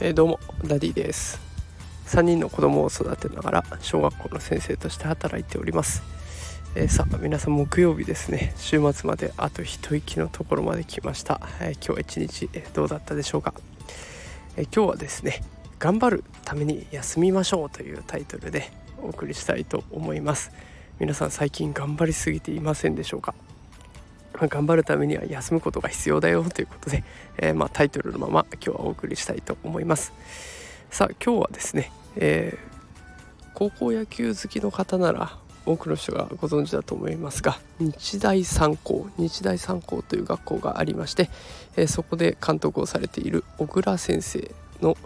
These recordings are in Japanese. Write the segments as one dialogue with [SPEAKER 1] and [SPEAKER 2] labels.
[SPEAKER 1] えー、どうもダディです。3人の子供を育てながら小学校の先生として働いております、えー、さあ皆さん木曜日ですね。週末まであと一息のところまで来ました、えー、今日は一日、えどうだったでしょうか、え今日はですね頑張るために休みましょうというタイトルでお送りしたいと思います。皆さん最近頑張りすぎていませんでしょうか？ま頑張るためには休むことが必要だよということで、えー、まあ、タイトルのまま今日はお送りしたいと思いますさあ今日はですね、えー、高校野球好きの方なら多くの人がご存知だと思いますが日大三高日大三高という学校がありまして、えー、そこで監督をされている小倉先生の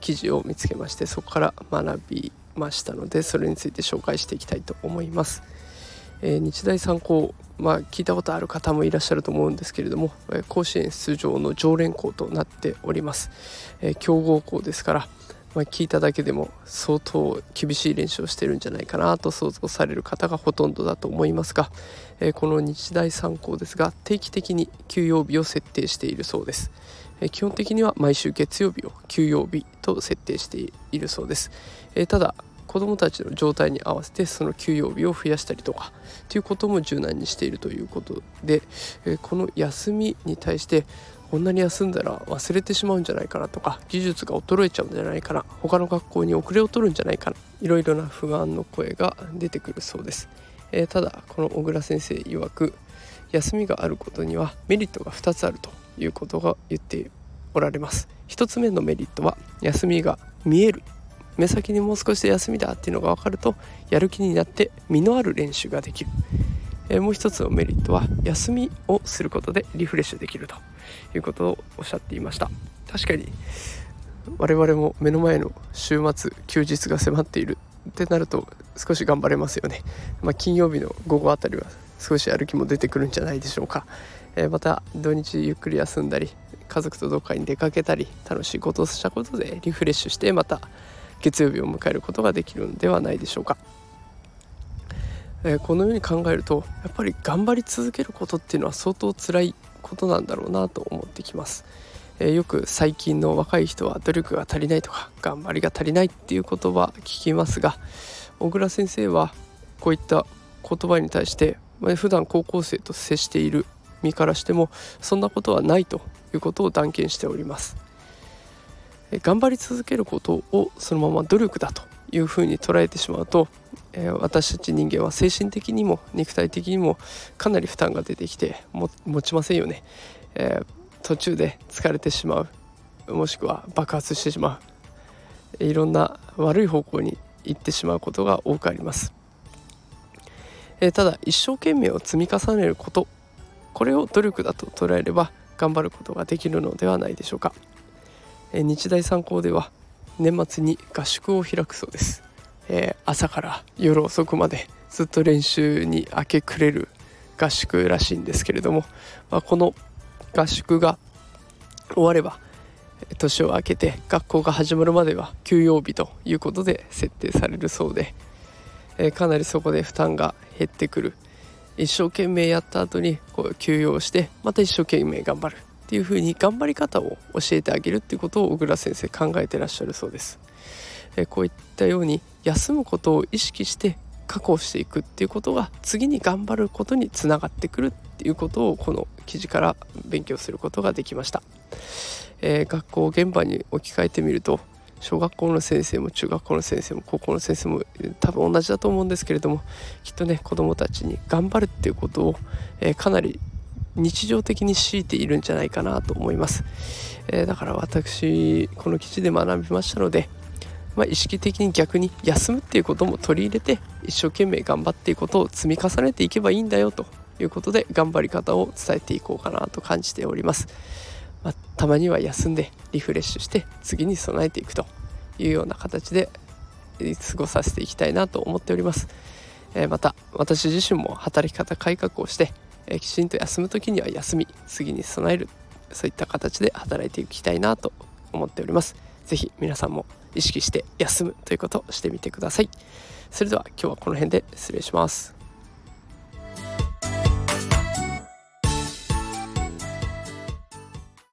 [SPEAKER 1] 記事を見つけましてそこから学びましたのでそれについて紹介していきたいと思います。えー、日大三高、まあ、聞いたことある方もいらっしゃると思うんですけれども、え、甲子園出場の常連校となっております、え、強豪校ですから、まあ、聞いただけでも相当厳しい練習をしてるんじゃないかなと想像される方がほとんどだと思いますが、えこの日大三高ですが定期的に休養日を設定しているそうです、え基本的には毎週月曜日を休養日と設定しているそうです、えただ子どもたちの状態に合わせてその休養日を増やしたりとかということも柔軟にしているということで、えこの休みに対してこんなに休んだら忘れてしまうんじゃないかなとか技術が衰えちゃうんじゃないかな他の学校に遅れを取るんじゃないかないろいろな不安の声が出てくるそうです、えー、ただこの小倉先生曰く休みがあることにはメリットが2つあるということが言っておられます。1つ目のメリットは休みが見える目先にもう少しで休みだっていうのが分かるとやる気になって実のある練習ができる、えー、もう一つのメリットは休みをすることでリフレッシュできるということをおっしゃっていました。確かに我々も目の前の週末休日が迫っているってなると少し頑張れますよね、まあ、金曜日の午後あたりは少しやる気も出てくるんじゃないでしょうか、えー、また土日ゆっくり休んだり家族とどっかに出かけたり楽しいことをしたことでリフレッシュしてまた月曜日を迎えることができるのではないでしょうか。えー、このように考えるとやっぱり頑張り続けることっていうのは相当辛いことなんだろうなと思ってきます。えー、よく最近の若い人は努力が足りないとか頑張りが足りないっていう言葉聞きますが小倉先生はこういった言葉に対して、まあ、普段高校生と接している身からしてもそんなことはないということを断言しております。頑張り続けることをそのまま努力だというふうに捉えてしまうと、え、私たち人間は精神的にも肉体的にもかなり負担が出てきて持ちませんよね、え、途中で疲れてしまうもしくは爆発してしまういろんな悪い方向に行ってしまうことが多くあります、え、ただ一生懸命を積み重ねることこれを努力だと捉えれば頑張ることができるのではないでしょうか。日大三高では年末に合宿を開くそうです、えー、朝から夜遅くまでずっと練習に明け暮れる合宿らしいんですけれども、まあ、この合宿が終われば年を明けて学校が始まるまでは休養日ということで設定されるそうで、えー、かなりそこで負担が減ってくる。一生懸命やった後にこう休養してまた一生懸命頑張る。っていうふうに頑張り方を教えてあげるっていうことを小倉先生考えてらっしゃるそうです。えこういったように休むことを意識して確保していくっていうことが次に頑張ることにつながってくるっていうことをこの記事から勉強することができました、えー、学校現場に置き換えてみると小学校の先生も中学校の先生も高校の先生も多分同じだと思うんですけれどもきっとね子どもたちに頑張るっていうことを、えー、かなり日常的に強いているんじゃないかなと思います、えー、だから私この記事で学びましたので、まあ、意識的に逆に休むっていうことも取り入れて一生懸命頑張っていくことを積み重ねていけばいいんだよということで頑張り方を伝えていこうかなと感じております、まあ、たまには休んでリフレッシュして次に備えていくというような形で過ごさせていきたいなと思っております、えー、また私自身も働き方改革をしてえきちんと休む時には休み次に備えるそういった形で働いていきたいなと思っております。是非皆さんも意識して休むということをしてみてください。それでは今日はこの辺で失礼します。